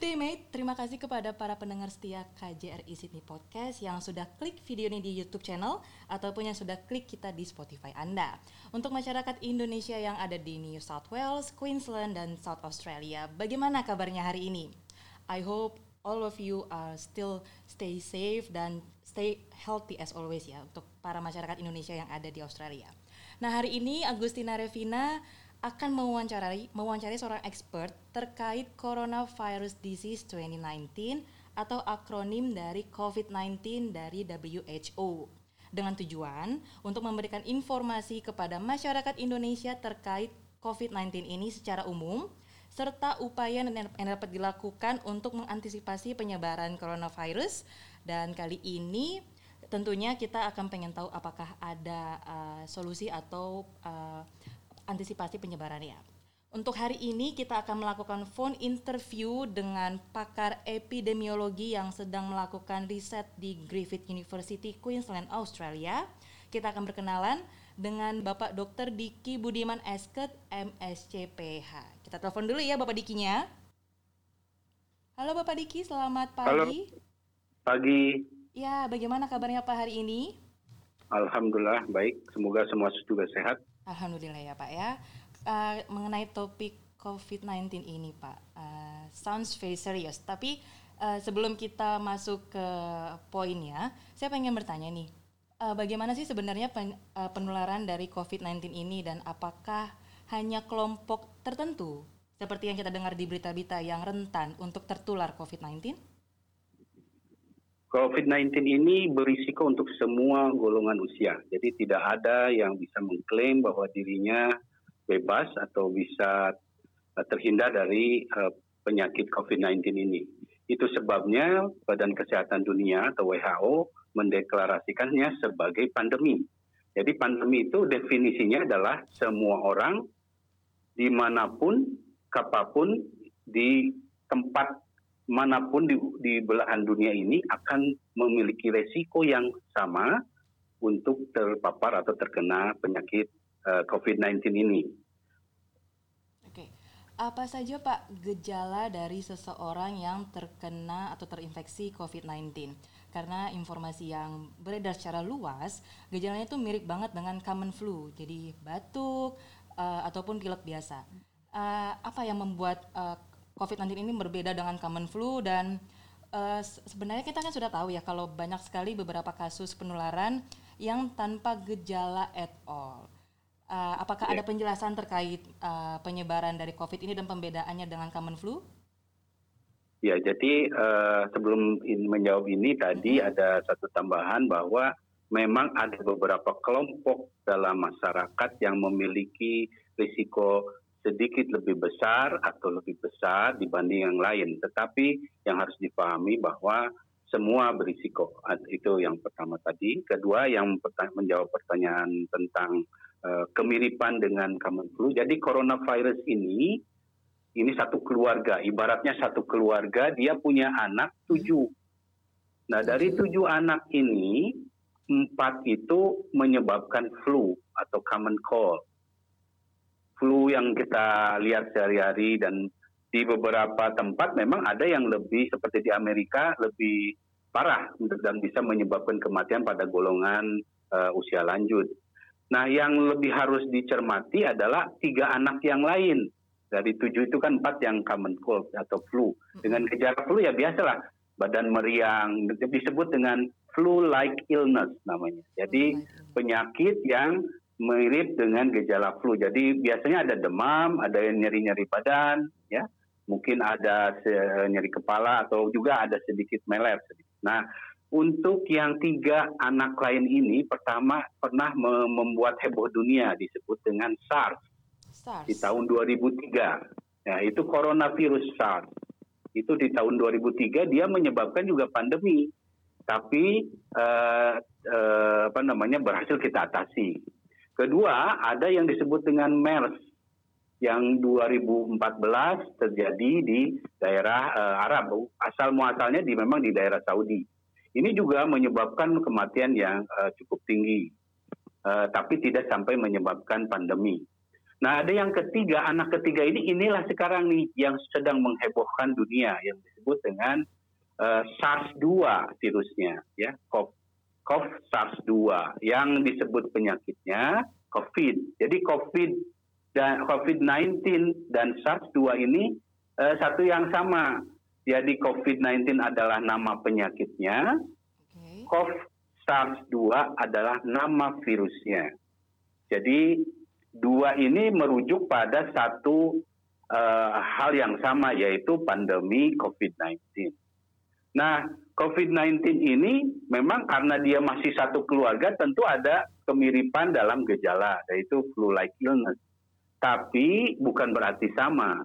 Good day mate, terima kasih kepada para pendengar setia KJRI Sydney Podcast yang sudah klik video ini di YouTube channel ataupun yang sudah klik kita di Spotify Anda. Untuk masyarakat Indonesia yang ada di New South Wales, Queensland, dan South Australia, bagaimana kabarnya hari ini? I hope all of you are still stay safe dan stay healthy as always ya untuk para masyarakat Indonesia yang ada di Australia. Nah hari ini Agustina Revina akan mewawancarai mewawancarai seorang expert terkait Coronavirus Disease 2019 atau akronim dari COVID-19 dari WHO dengan tujuan untuk memberikan informasi kepada masyarakat Indonesia terkait COVID-19 ini secara umum serta upaya yang dapat dilakukan untuk mengantisipasi penyebaran coronavirus. Dan kali ini tentunya kita akan pengen tahu apakah ada uh, solusi atau uh, antisipasi penyebarannya. Untuk hari ini kita akan melakukan phone interview dengan pakar epidemiologi yang sedang melakukan riset di Griffith University, Queensland, Australia. Kita akan berkenalan dengan Bapak Dr. Diki Budiman Esket, MSCPH. Kita telepon dulu ya Bapak Dikinya. Halo Bapak Diki, selamat pagi. Halo. Pagi. Ya, bagaimana kabarnya Pak hari ini? Alhamdulillah baik, semoga semua juga sehat. Alhamdulillah ya Pak ya. Uh, mengenai topik COVID-19 ini Pak, uh, sounds very serious. Tapi uh, sebelum kita masuk ke poinnya, saya pengen bertanya nih, uh, bagaimana sih sebenarnya pen, uh, penularan dari COVID-19 ini dan apakah hanya kelompok tertentu seperti yang kita dengar di berita-berita yang rentan untuk tertular COVID-19? COVID-19 ini berisiko untuk semua golongan usia. Jadi tidak ada yang bisa mengklaim bahwa dirinya bebas atau bisa uh, terhindar dari uh, penyakit COVID-19 ini. Itu sebabnya Badan Kesehatan Dunia atau WHO mendeklarasikannya sebagai pandemi. Jadi pandemi itu definisinya adalah semua orang di mana pun, kapapun, di tempat mana pun di, di belahan dunia ini akan memiliki resiko yang sama untuk terpapar atau terkena penyakit uh, eh, COVID-19 ini. Oke, apa saja Pak gejala dari seseorang yang terkena atau terinfeksi COVID-19? Karena informasi yang beredar secara luas, gejalanya itu mirip banget dengan common flu, jadi batuk uh, ataupun pilek biasa. Uh, apa yang membuat uh, COVID-19 ini berbeda dengan common flu dan uh, sebenarnya kita kan sudah tahu ya kalau banyak sekali beberapa kasus penularan yang tanpa gejala at all. Uh, apakah yeah. ada penjelasan terkait uh, penyebaran dari COVID ini dan pembedaannya dengan common flu? Ya, jadi uh, sebelum in, menjawab ini tadi mm -hmm. ada satu tambahan bahwa memang ada beberapa kelompok dalam masyarakat yang memiliki risiko sedikit lebih besar atau lebih besar dibanding yang lain. Tetapi yang harus dipahami bahwa semua berisiko. Itu yang pertama tadi. Kedua yang menjawab pertanyaan tentang uh, kemiripan dengan common flu. Jadi coronavirus ini ini satu keluarga. Ibaratnya satu keluarga dia punya anak tujuh. Nah dari tujuh anak ini empat itu menyebabkan flu atau common cold flu yang kita lihat sehari-hari dan di beberapa tempat memang ada yang lebih seperti di Amerika lebih parah dan bisa menyebabkan kematian pada golongan uh, usia lanjut. Nah, yang lebih harus dicermati adalah tiga anak yang lain. Dari tujuh itu kan empat yang common cold atau flu. Dengan gejala flu ya biasalah badan meriang disebut dengan flu-like illness namanya. Jadi penyakit yang mirip dengan gejala flu. Jadi biasanya ada demam, ada nyeri-nyeri badan, ya, mungkin ada nyeri kepala atau juga ada sedikit meler. Nah, untuk yang tiga anak lain ini, pertama pernah membuat heboh dunia disebut dengan SARS, SARS. di tahun 2003. Ya, itu coronavirus SARS. Itu di tahun 2003 dia menyebabkan juga pandemi, tapi uh, uh, apa namanya berhasil kita atasi Kedua, ada yang disebut dengan MERS yang 2014 terjadi di daerah uh, Arab. Asal muasalnya di memang di daerah Saudi. Ini juga menyebabkan kematian yang uh, cukup tinggi, uh, tapi tidak sampai menyebabkan pandemi. Nah, ada yang ketiga, anak ketiga ini inilah sekarang nih yang sedang menghebohkan dunia yang disebut dengan uh, SARS-2 virusnya, ya, COV, SARS-2 yang disebut penyakitnya COVID. Jadi COVID dan COVID-19 dan SARS-2 ini uh, satu yang sama. Jadi COVID-19 adalah nama penyakitnya, okay. COV SARS-2 adalah nama virusnya. Jadi dua ini merujuk pada satu uh, hal yang sama yaitu pandemi COVID-19. Nah, COVID-19 ini memang karena dia masih satu keluarga tentu ada kemiripan dalam gejala yaitu flu-like illness. Tapi bukan berarti sama.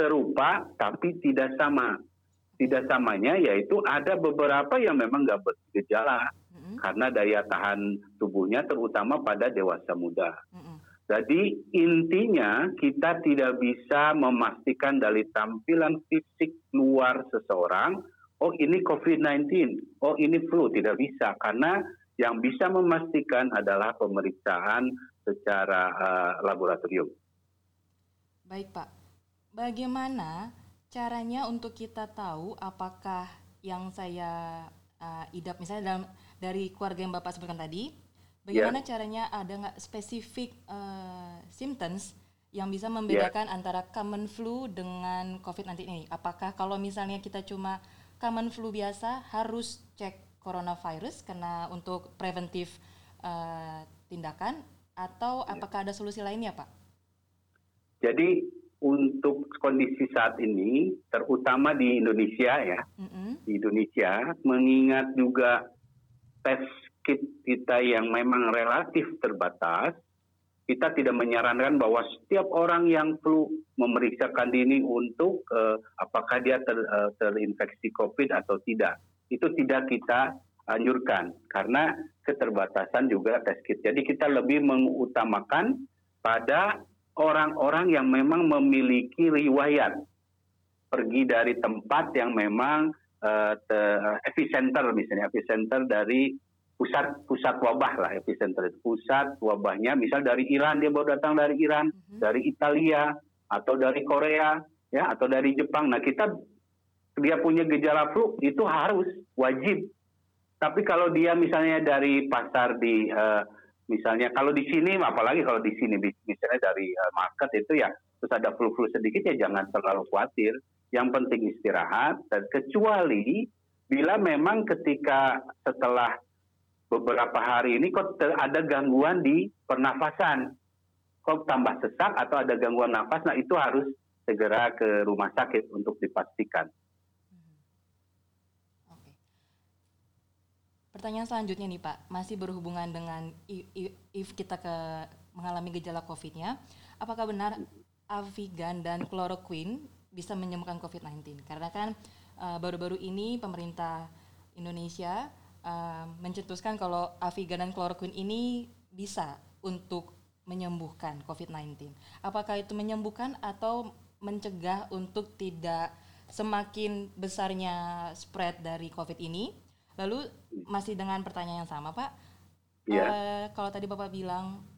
Serupa tapi tidak sama. Tidak samanya yaitu ada beberapa yang memang nggak bergejala mm-hmm. karena daya tahan tubuhnya terutama pada dewasa muda. Mm-hmm. Jadi intinya kita tidak bisa memastikan dari tampilan fisik luar seseorang, oh ini COVID-19, oh ini flu, tidak bisa. Karena yang bisa memastikan adalah pemeriksaan secara uh, laboratorium. Baik Pak, bagaimana caranya untuk kita tahu apakah yang saya uh, idap misalnya dalam dari keluarga yang Bapak sebutkan tadi, Bagaimana yeah. caranya ada nggak spesifik uh, symptoms yang bisa membedakan yeah. antara common flu dengan COVID-19 ini? Apakah kalau misalnya kita cuma common flu biasa harus cek coronavirus karena untuk preventif uh, tindakan atau yeah. apakah ada solusi lainnya, Pak? Jadi untuk kondisi saat ini, terutama di Indonesia ya, mm -hmm. di Indonesia, mengingat juga tes kit kita yang memang relatif terbatas, kita tidak menyarankan bahwa setiap orang yang flu memeriksakan diri untuk uh, apakah dia ter, uh, terinfeksi COVID atau tidak. Itu tidak kita anjurkan karena keterbatasan juga tes kit. Jadi kita lebih mengutamakan pada orang-orang yang memang memiliki riwayat pergi dari tempat yang memang uh, epicenter misalnya epicenter dari pusat pusat wabah lah epicenter itu pusat wabahnya misal dari Iran dia baru datang dari Iran mm-hmm. dari Italia atau dari Korea ya atau dari Jepang. Nah kita dia punya gejala flu itu harus wajib. Tapi kalau dia misalnya dari pasar di uh, misalnya kalau di sini apalagi kalau di sini misalnya dari uh, market itu ya terus ada flu-flu sedikit ya jangan terlalu khawatir. Yang penting istirahat dan kecuali bila memang ketika setelah beberapa hari ini kok ada gangguan di pernafasan. Kok tambah sesak atau ada gangguan nafas, nah itu harus segera ke rumah sakit untuk dipastikan. Hmm. Pertanyaan selanjutnya nih Pak, masih berhubungan dengan if kita ke mengalami gejala COVID-nya, apakah benar Avigan dan chloroquine bisa menyembuhkan COVID-19? Karena kan eh, baru-baru ini pemerintah Indonesia uh, mencetuskan kalau Avigan dan chloroquine ini bisa untuk menyembuhkan COVID-19. Apakah itu menyembuhkan atau mencegah untuk tidak semakin besarnya spread dari COVID ini? Lalu masih dengan pertanyaan yang sama, Pak. Yeah. Iya. Uh, kalau tadi Bapak bilang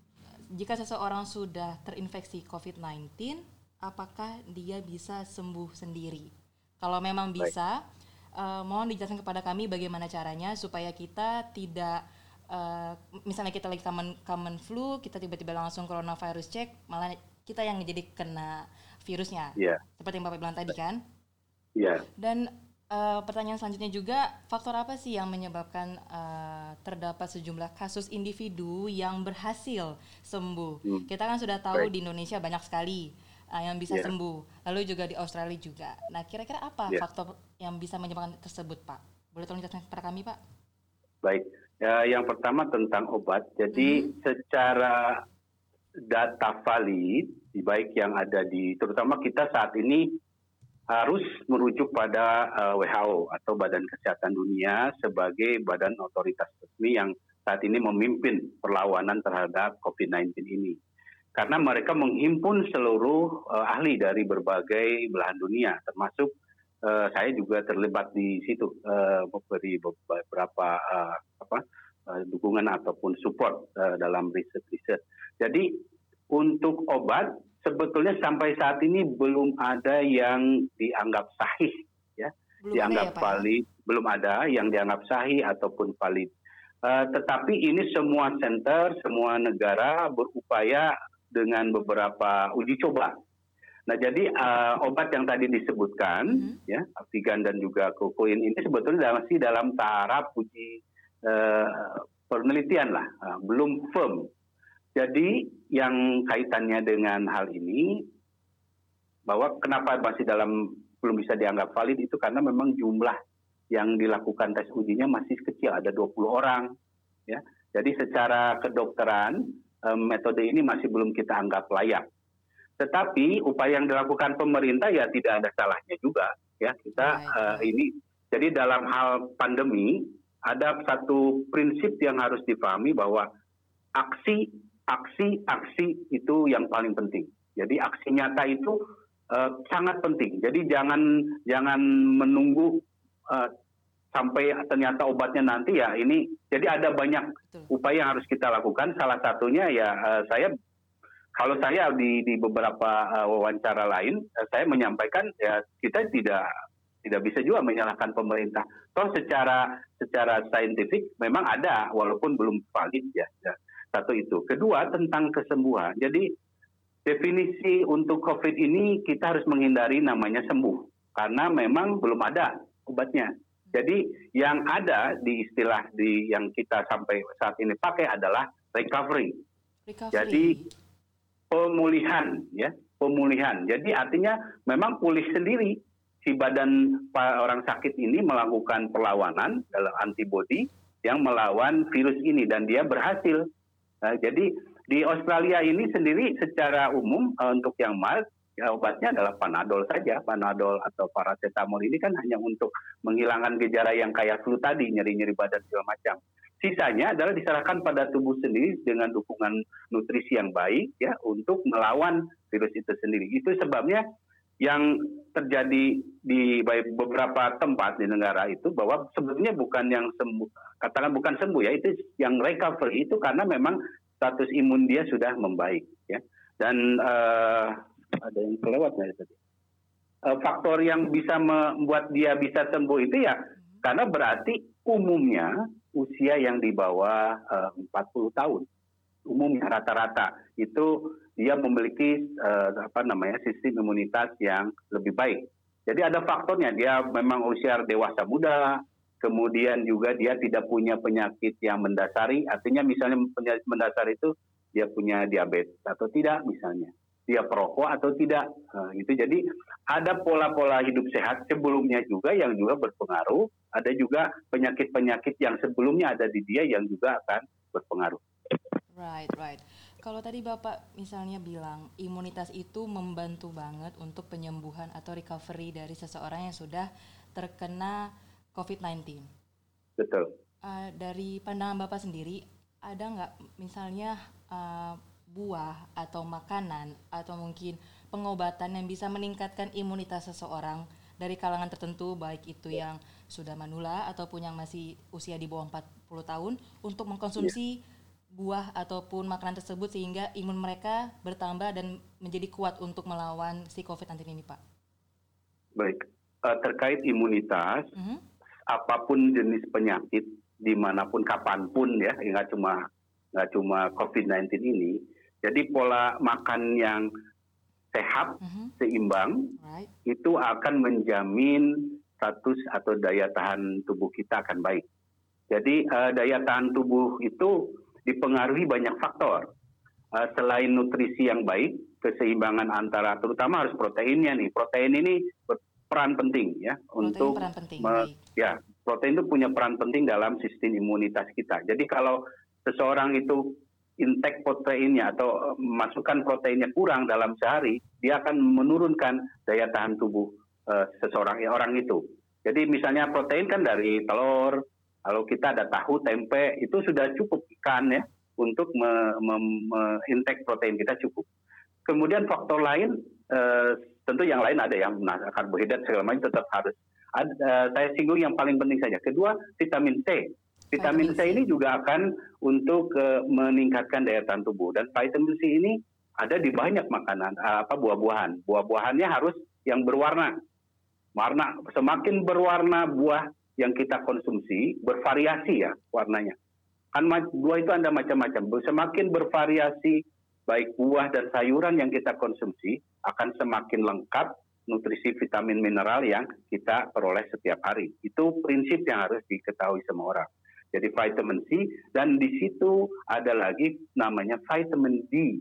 jika seseorang sudah terinfeksi COVID-19, apakah dia bisa sembuh sendiri? Kalau memang bisa, Baik uh, mohon dijelaskan kepada kami bagaimana caranya supaya kita tidak uh, misalnya kita lagi common common flu kita tiba-tiba langsung coronavirus cek malah kita yang jadi kena virusnya yeah. seperti yang bapak bilang tadi kan yeah. dan uh, pertanyaan selanjutnya juga faktor apa sih yang menyebabkan uh, terdapat sejumlah kasus individu yang berhasil sembuh hmm. kita kan sudah tahu right. di Indonesia banyak sekali uh, yang bisa yeah. sembuh. Lalu juga di Australia juga. Nah, kira-kira apa yeah. faktor yang bisa menyebabkan tersebut, Pak? Boleh tolong jelaskan kepada kami, Pak? Baik. Ya, yang pertama tentang obat. Jadi hmm. secara data valid, baik yang ada di, terutama kita saat ini harus merujuk pada uh, eh, WHO atau Badan Kesehatan Dunia sebagai badan otoritas resmi yang saat ini memimpin perlawanan terhadap COVID-19 ini karena mereka menghimpun seluruh uh, ahli dari berbagai belahan dunia, termasuk uh, saya juga terlibat di situ uh, memberi beberapa uh, apa uh, dukungan ataupun support uh, dalam riset-riset. Jadi untuk obat sebetulnya sampai saat ini belum ada yang dianggap sahih ya belum dianggap ada ya, ya? valid, belum ada yang dianggap sahih ataupun valid. Uh, tetapi ini semua center, semua negara berupaya dengan beberapa uji coba. Nah, jadi uh, obat yang tadi disebutkan, mm-hmm. ya, Avigan dan juga kokoin ini sebetulnya masih dalam taraf uji uh, penelitian lah, uh, belum firm. Jadi yang kaitannya dengan hal ini, bahwa kenapa masih dalam belum bisa dianggap valid itu karena memang jumlah yang dilakukan tes ujinya masih kecil, ada 20 orang. Ya. Jadi secara kedokteran metode ini masih belum kita anggap layak. Tetapi upaya yang dilakukan pemerintah ya tidak ada salahnya juga. Ya kita uh, ini jadi dalam hal pandemi ada satu prinsip yang harus dipahami bahwa aksi aksi aksi itu yang paling penting. Jadi aksi nyata itu uh, sangat penting. Jadi jangan jangan menunggu uh, sampai ternyata obatnya nanti ya ini jadi ada banyak upaya yang harus kita lakukan. Salah satunya ya uh, saya kalau saya di di beberapa uh, wawancara lain uh, saya menyampaikan ya kita tidak tidak bisa juga menyalahkan pemerintah. Toh secara secara saintifik memang ada walaupun belum valid ya, ya satu itu. Kedua tentang kesembuhan. Jadi definisi untuk covid ini kita harus menghindari namanya sembuh. Karena memang belum ada obatnya jadi yang ada di istilah di yang kita sampai saat ini pakai adalah recovery. recovery. Jadi pemulihan ya, pemulihan. Jadi artinya memang pulih sendiri si badan orang sakit ini melakukan perlawanan dalam antibodi yang melawan virus ini dan dia berhasil. Nah, jadi di Australia ini sendiri secara umum uh, untuk yang mild ya obatnya adalah panadol saja. Panadol atau paracetamol ini kan hanya untuk menghilangkan gejala yang kayak flu tadi, nyeri-nyeri badan segala macam. Sisanya adalah diserahkan pada tubuh sendiri dengan dukungan nutrisi yang baik ya untuk melawan virus itu sendiri. Itu sebabnya yang terjadi di beberapa tempat di negara itu bahwa sebetulnya bukan yang sembuh, katakan bukan sembuh ya, itu yang recovery itu karena memang status imun dia sudah membaik ya. Dan uh, ada yang kelewat nggak tadi? Uh, faktor yang bisa membuat dia bisa sembuh itu ya karena berarti umumnya usia yang di bawah uh, 40 tahun. Umumnya rata-rata itu dia memiliki uh, apa namanya sistem imunitas yang lebih baik. Jadi ada faktornya dia memang usia dewasa muda, kemudian juga dia tidak punya penyakit yang mendasari, artinya misalnya penyakit mendasar itu dia punya diabetes atau tidak misalnya dia perokok atau tidak. Nah, itu jadi ada pola-pola hidup sehat sebelumnya juga yang juga berpengaruh. Ada juga penyakit-penyakit yang sebelumnya ada di dia yang juga akan berpengaruh. Right, right. Kalau tadi Bapak misalnya bilang imunitas itu membantu banget untuk penyembuhan atau recovery dari seseorang yang sudah terkena COVID-19. Betul. Uh, dari pandangan Bapak sendiri, ada nggak misalnya uh, buah atau makanan atau mungkin pengobatan yang bisa meningkatkan imunitas seseorang dari kalangan tertentu baik itu yang sudah manula ataupun yang masih usia di bawah 40 tahun untuk mengkonsumsi yeah. buah ataupun makanan tersebut sehingga imun mereka bertambah dan menjadi kuat untuk melawan si COVID-19 ini, Pak. Baik, uh, terkait imunitas, mm -hmm. apa pun jenis penyakit di mana pun kapan pun ya, nggak cuma nggak cuma COVID-19 ini, jadi pola makan yang sehat, uh-huh. seimbang, right. itu akan menjamin status atau daya tahan tubuh kita akan baik. Jadi uh, daya tahan tubuh itu dipengaruhi banyak faktor. Uh, selain nutrisi yang baik, keseimbangan antara terutama harus proteinnya nih. Protein ini berperan penting ya protein untuk peran penting, me, ya protein itu punya peran penting dalam sistem imunitas kita. Jadi kalau seseorang itu intake proteinnya atau eh, masukkan proteinnya kurang dalam sehari, dia akan menurunkan daya tahan tubuh uh, seseorang ya, orang itu. Jadi misalnya protein kan dari telur, kalau kita ada tahu, tempe, itu sudah cukup ikan ya untuk me, me, me intake protein kita cukup. Kemudian faktor lain, uh, tentu yang lain ada yang nah, karbohidrat segala macam tetap harus. Ada, uh, saya singgung yang paling penting saja. Kedua, vitamin C Vitamin C ini juga akan untuk uh, meningkatkan daya tahan tubuh dan vitamin C ini ada di banyak makanan apa buah-buahan. Buah-buahannya harus yang berwarna. Warna semakin berwarna buah yang kita konsumsi bervariasi ya warnanya. Kan buah itu ada macam-macam. Semakin bervariasi baik buah dan sayuran yang kita konsumsi akan semakin lengkap nutrisi vitamin mineral yang kita peroleh setiap hari. Itu prinsip yang harus diketahui semua orang. Jadi vitamin C dan di situ ada lagi namanya vitamin D.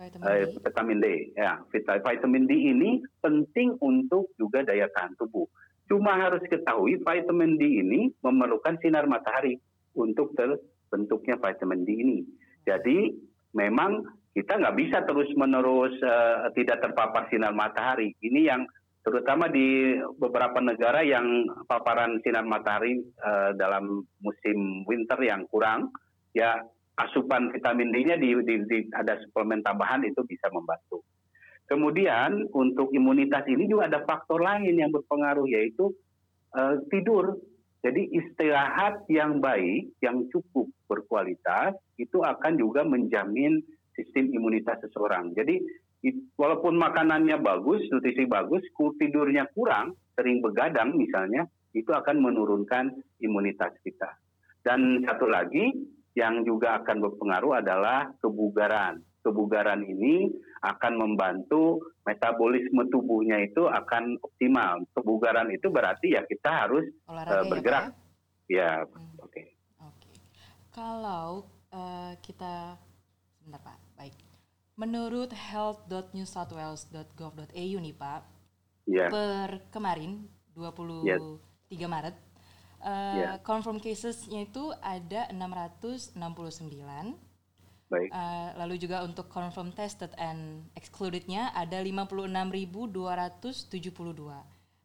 Vitamin D. Eh, vitamin D. Ya, vitamin D ini penting untuk juga daya tahan tubuh. Cuma harus ketahui vitamin D ini memerlukan sinar matahari untuk terbentuknya vitamin D ini. Jadi memang kita nggak bisa terus-menerus uh, tidak terpapar sinar matahari. Ini yang terutama di beberapa negara yang paparan sinar matahari uh, dalam musim winter yang kurang, ya asupan vitamin D-nya di, di, di ada suplemen tambahan itu bisa membantu. Kemudian untuk imunitas ini juga ada faktor lain yang berpengaruh yaitu uh, tidur. Jadi istirahat yang baik, yang cukup berkualitas itu akan juga menjamin sistem imunitas seseorang. Jadi walaupun makanannya bagus, nutrisi bagus, tidurnya kurang, sering begadang misalnya, itu akan menurunkan imunitas kita. Dan satu lagi yang juga akan berpengaruh adalah kebugaran. Kebugaran ini akan membantu metabolisme tubuhnya itu akan optimal. Kebugaran itu berarti ya kita harus uh, bergerak. Ya, ya hmm. oke. Okay. Oke. Okay. Kalau uh, kita sebentar Pak Baik. Menurut health.newsouthwales.gov.au nih Pak, yeah. per kemarin 23 yeah. Maret, uh, yeah. confirm casesnya itu ada 669. Baik. Uh, lalu juga untuk confirm tested and excludednya ada 56.272.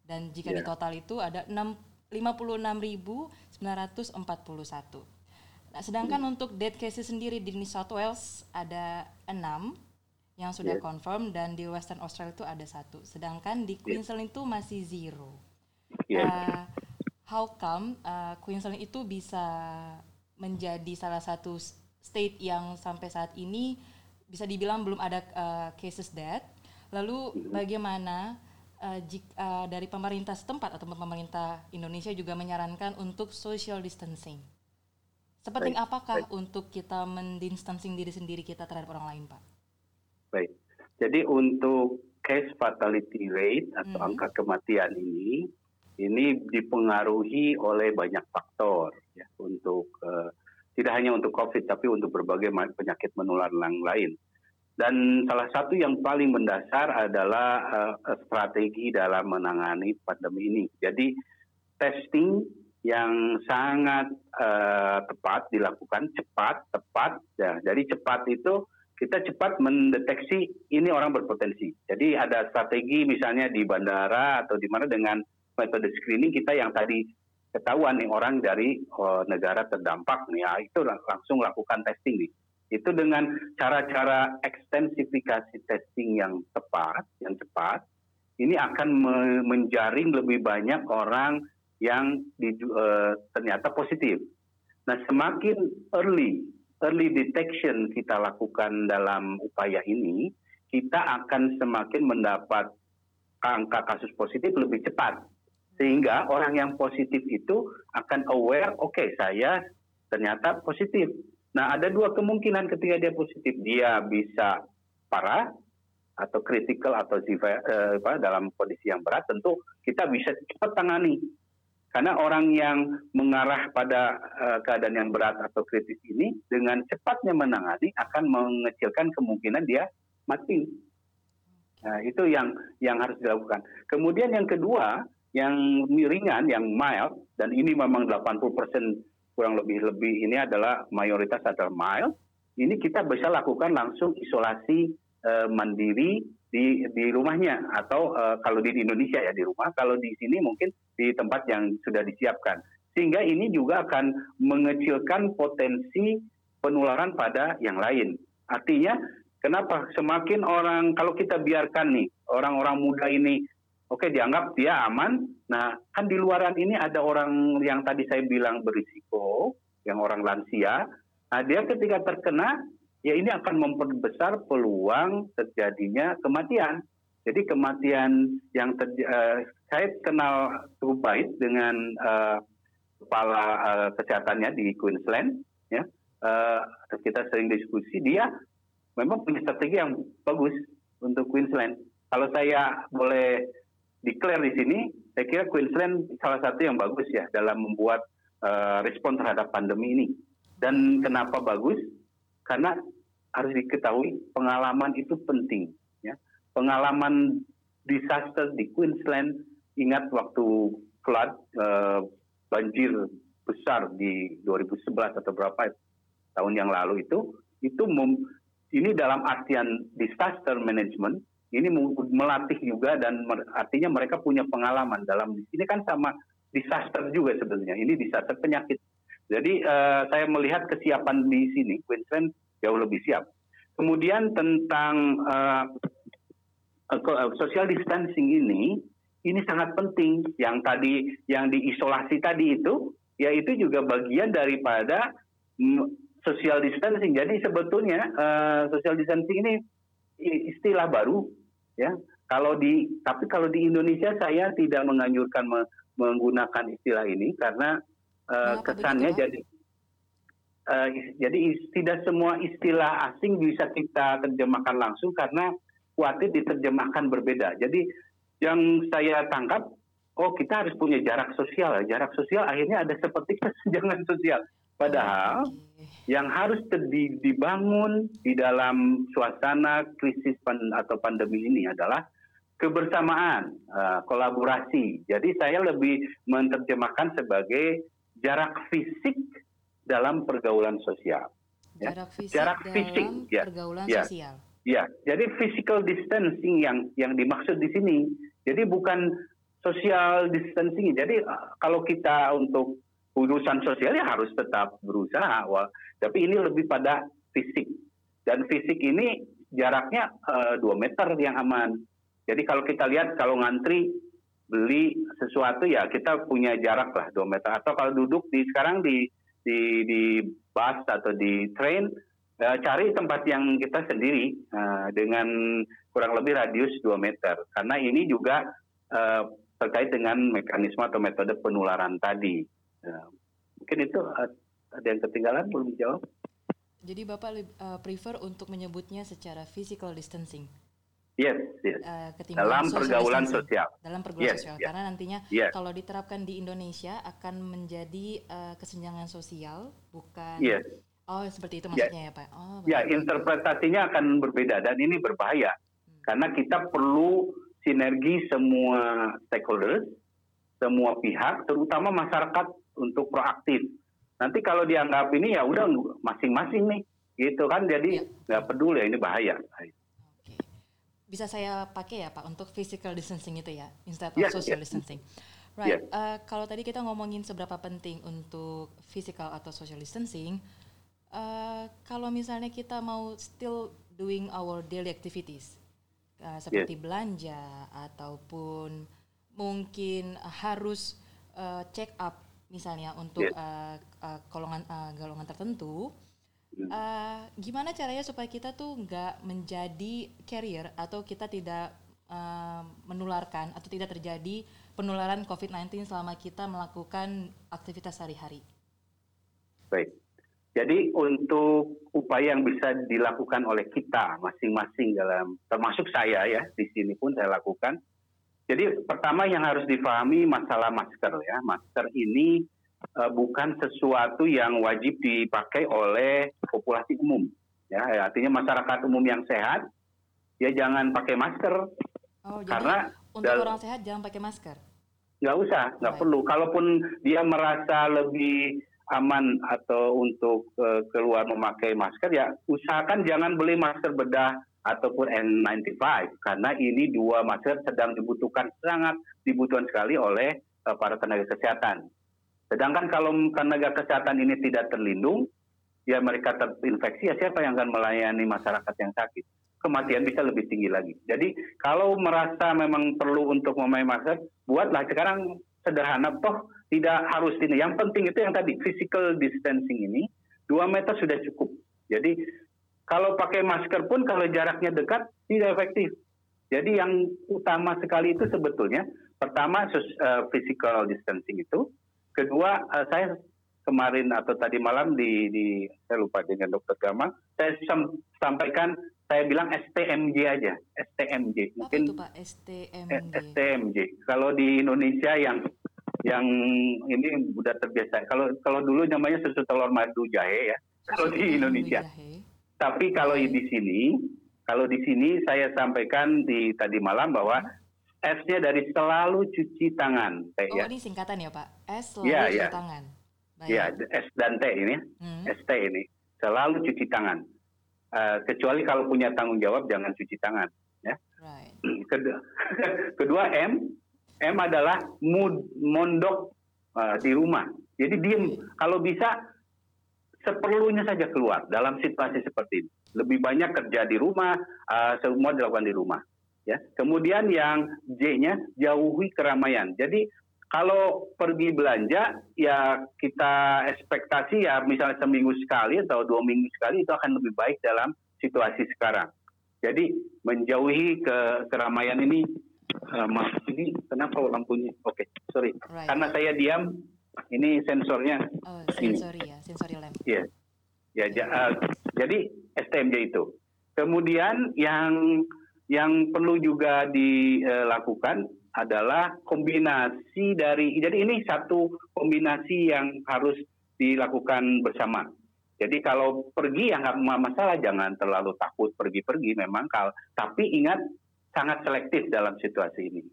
Dan jika yeah. di total itu ada 56.941. Nah, sedangkan hmm. untuk dead cases sendiri di New South Wales ada enam yang sudah yeah. confirm dan di Western Australia itu ada satu. Sedangkan di Queensland yeah. itu masih zero. Yeah. Uh, how come uh, Queensland itu bisa menjadi salah satu state yang sampai saat ini bisa dibilang belum ada uh, cases dead. Lalu hmm. bagaimana uh, jika, uh, dari pemerintah setempat atau pemerintah Indonesia juga menyarankan untuk social distancing? Sepenting apakah untuk kita mendistancing diri sendiri kita terhadap orang lain, Pak? Baik. Jadi untuk case fatality rate atau hmm. angka kematian ini ini dipengaruhi oleh banyak faktor ya untuk uh, tidak hanya untuk COVID tapi untuk berbagai penyakit menular yang lain. Dan salah satu yang paling mendasar adalah uh, strategi dalam menangani pandemi ini. Jadi testing yang sangat uh, tepat dilakukan cepat tepat ya jadi cepat itu kita cepat mendeteksi ini orang berpotensi jadi ada strategi misalnya di bandara atau di mana dengan metode screening kita yang tadi ketahuan nih orang dari uh, negara terdampak nih ya itu langsung lakukan testing nih itu dengan cara-cara ekstensifikasi testing yang tepat yang cepat ini akan menjaring lebih banyak orang yang di, uh, ternyata positif. Nah, semakin early, early detection kita lakukan dalam upaya ini, kita akan semakin mendapat angka kasus positif lebih cepat. Sehingga orang yang positif itu akan aware, oke okay, saya ternyata positif. Nah, ada dua kemungkinan ketika dia positif. Dia bisa parah atau kritikal atau uh, dalam kondisi yang berat, tentu kita bisa cepat tangani karena orang yang mengarah pada uh, keadaan yang berat atau kritis ini dengan cepatnya menangani akan mengecilkan kemungkinan dia mati. Nah, itu yang yang harus dilakukan. Kemudian yang kedua, yang ringan, yang mild dan ini memang 80% kurang lebih lebih ini adalah mayoritas adalah mild. Ini kita bisa lakukan langsung isolasi uh, mandiri di di rumahnya atau uh, kalau di Indonesia ya di rumah, kalau di sini mungkin di tempat yang sudah disiapkan. Sehingga ini juga akan mengecilkan potensi penularan pada yang lain. Artinya kenapa semakin orang kalau kita biarkan nih orang-orang muda ini oke okay, dianggap dia aman. Nah, kan di luaran ini ada orang yang tadi saya bilang berisiko, yang orang lansia. Nah, dia ketika terkena ya ini akan memperbesar peluang terjadinya kematian. Jadi kematian yang ter, uh, saya kenal cukup baik dengan uh, kepala uh, kesehatannya di Queensland, ya. Uh, kita sering diskusi dia memang punya strategi yang bagus untuk Queensland. Kalau saya boleh declare di sini, saya kira Queensland salah satu yang bagus ya dalam membuat uh, respon terhadap pandemi ini. Dan kenapa bagus? Karena harus diketahui pengalaman itu penting pengalaman disaster di Queensland, ingat waktu flood uh, banjir besar di 2011 atau berapa tahun yang lalu itu, itu mem, ini dalam artian disaster management, ini melatih juga dan artinya mereka punya pengalaman dalam ini kan sama disaster juga sebenarnya. Ini disaster penyakit. Jadi uh, saya melihat kesiapan di sini Queensland jauh lebih siap. Kemudian tentang uh, Eh, eh, social distancing ini ini sangat penting. Yang tadi yang diisolasi tadi itu ya itu juga bagian daripada mm, social distancing. Jadi sebetulnya uh, social distancing ini istilah baru ya. Kalau di tapi kalau di Indonesia saya tidak menganjurkan me, menggunakan istilah ini karena uh, kesannya begitu? jadi uh, jadi tidak semua istilah asing bisa kita terjemahkan langsung karena khawatir diterjemahkan berbeda. Jadi yang saya tangkap, oh kita harus punya jarak sosial. Jarak sosial akhirnya ada seperti kesenjangan sosial. Padahal yang harus dibangun di dalam suasana krisis atau pandemi ini adalah kebersamaan, uh, kolaborasi. Jadi saya lebih menerjemahkan sebagai jarak fisik dalam pergaulan sosial. Ya. Jarak fisik jarak dalam fisik, ya. pergaulan ya. sosial. Ya, jadi physical distancing yang yang dimaksud di sini. Jadi bukan social distancing. Jadi uh, kalau kita untuk urusan sosial ya harus tetap berusaha. Wah, tapi ini lebih pada fisik. Dan fisik ini jaraknya uh, 2 meter yang aman. Jadi kalau kita lihat kalau ngantri beli sesuatu ya kita punya jarak lah 2 meter. Atau kalau duduk di sekarang di di di bus atau di train uh, cari tempat yang kita sendiri uh, dengan kurang lebih radius 2 meter karena ini juga uh, terkait dengan mekanisme atau metode penularan tadi. Uh, mungkin itu uh, ada yang ketinggalan belum dijawab. Jadi Bapak uh, prefer untuk menyebutnya secara physical distancing. Yes, yes. Uh, dalam pergaulan sosial. Dalam pergaulan yes, sosial, yes. karena nantinya yes. kalau diterapkan di Indonesia akan menjadi uh, kesenjangan sosial, bukan yes. Oh, seperti itu ya. maksudnya ya, ya Pak. Oh, ya, interpretasinya akan berbeda dan ini berbahaya. Hmm. Karena kita perlu sinergi semua stakeholders, semua pihak, terutama masyarakat untuk proaktif. Nanti kalau dianggap ini ya udah masing-masing nih, gitu kan? Jadi ya. nggak ya. peduli ini bahaya. Oke. Bisa saya pakai ya Pak untuk physical distancing itu ya, instead of yes, social yes. distancing. Right. Uh, kalau tadi kita ngomongin seberapa penting untuk physical atau social distancing, uh, kalau misalnya kita mau still doing our daily activities uh, seperti yeah. belanja ataupun mungkin harus uh, check up misalnya untuk yeah. uh, uh, golongan uh, golongan tertentu uh, gimana caranya supaya kita tuh nggak menjadi carrier atau kita tidak uh, menularkan atau tidak terjadi penularan COVID-19 selama kita melakukan aktivitas sehari-hari. Baik. Jadi untuk upaya yang bisa dilakukan oleh kita masing-masing dalam termasuk saya ya di sini pun saya lakukan. Jadi pertama yang harus difahami masalah masker ya. Masker ini uh, bukan sesuatu yang wajib dipakai oleh populasi umum. Ya, artinya masyarakat umum yang sehat ya jangan pakai masker. Oh, jadi karena untuk orang sehat jangan pakai masker. Nggak usah, nggak perlu. Kalaupun dia merasa lebih aman atau untuk uh, keluar memakai masker ya usahakan jangan beli masker bedah ataupun N95 karena ini dua masker sedang dibutuhkan sangat dibutuhkan sekali oleh uh, para tenaga kesehatan. Sedangkan kalau tenaga kesehatan ini tidak terlindung, ya mereka terinfeksi, ya siapa yang akan melayani masyarakat yang sakit? Kematian bisa lebih tinggi lagi. Jadi kalau merasa memang perlu untuk memakai masker, buatlah sekarang sederhana toh tidak harus ini. Yang penting itu yang tadi physical distancing ini dua meter sudah cukup. Jadi kalau pakai masker pun kalau jaraknya dekat tidak efektif. Jadi yang utama sekali itu sebetulnya pertama uh, physical distancing itu, kedua uh, saya kemarin atau tadi malam di, di saya lupa dengan dokter Gamal, saya sampaikan saya bilang STMJ aja, STMJ. Mungkin Apa itu Pak STMJ? STMJ. Kalau di Indonesia yang yang ini udah terbiasa. Kalau kalau dulu namanya susu telur madu jahe ya. Kalau di Indonesia. Tapi kalau di sini, kalau di sini saya sampaikan di tadi malam bahwa S-nya dari selalu cuci tangan. Teh, oh ya. ini singkatan ya Pak? S selalu ya, cuci ya. tangan. Ya, S dan T ini, hmm. ST ini selalu cuci tangan. Uh, kecuali kalau punya tanggung jawab jangan cuci tangan. Ya. Right. Kedua, kedua M, M adalah mood, mondok uh, di rumah. Jadi diem. Kalau bisa seperlunya saja keluar dalam situasi seperti ini. Lebih banyak kerja di rumah, uh, semua dilakukan di rumah. Ya. Kemudian yang J-nya jauhi keramaian. Jadi kalau pergi belanja ya kita ekspektasi ya misalnya seminggu sekali atau dua minggu sekali itu akan lebih baik dalam situasi sekarang. Jadi menjauhi ke keramaian ini Uh, maaf, ini kenapa lampunya? Oke, okay, sorry. Right. Karena saya diam, ini sensornya. Oh, sensori ya, sensori lamp. Iya. Yeah. Ya, uh, jadi STMJ itu. Kemudian yang yang perlu juga dilakukan adalah kombinasi dari jadi ini satu kombinasi yang harus dilakukan bersama. Jadi kalau pergi ya nggak masalah, jangan terlalu takut pergi-pergi memang. Kalau tapi ingat sangat selektif dalam situasi ini.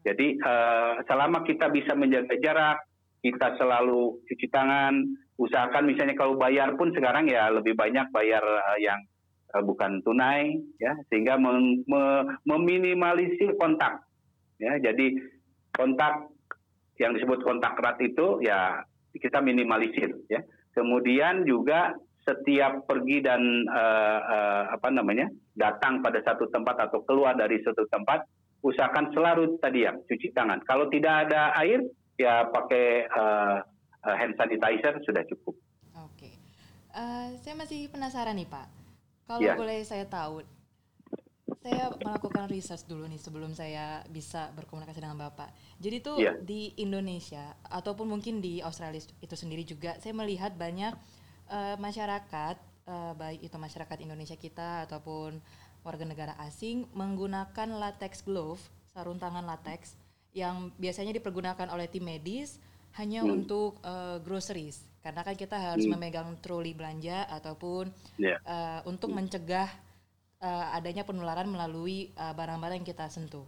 Jadi uh, selama kita bisa menjaga jarak, kita selalu cuci tangan, usahakan misalnya kalau bayar pun sekarang ya lebih banyak bayar uh, yang uh, bukan tunai, ya sehingga mem meminimalisir kontak. Ya, jadi kontak yang disebut kontak erat itu ya kita minimalisir. Ya. Kemudian juga setiap pergi dan uh, uh, apa namanya datang pada satu tempat atau keluar dari suatu tempat, usahakan selalu tadi ya cuci tangan. Kalau tidak ada air, ya pakai uh, hand sanitizer sudah cukup. Oke, uh, saya masih penasaran nih Pak. Kalau ya. boleh saya tahu, saya melakukan research dulu nih sebelum saya bisa berkomunikasi dengan Bapak. Jadi tuh ya. di Indonesia ataupun mungkin di Australia itu sendiri juga, saya melihat banyak uh, masyarakat uh, baik itu masyarakat Indonesia kita ataupun warga negara asing menggunakan latex glove, sarung tangan latex yang biasanya dipergunakan oleh tim medis hanya hmm. untuk uh, groceries karena kan kita harus hmm. memegang troli belanja ataupun yeah. Ya. uh, untuk hmm. mencegah uh, adanya penularan melalui barang-barang uh, yang kita sentuh.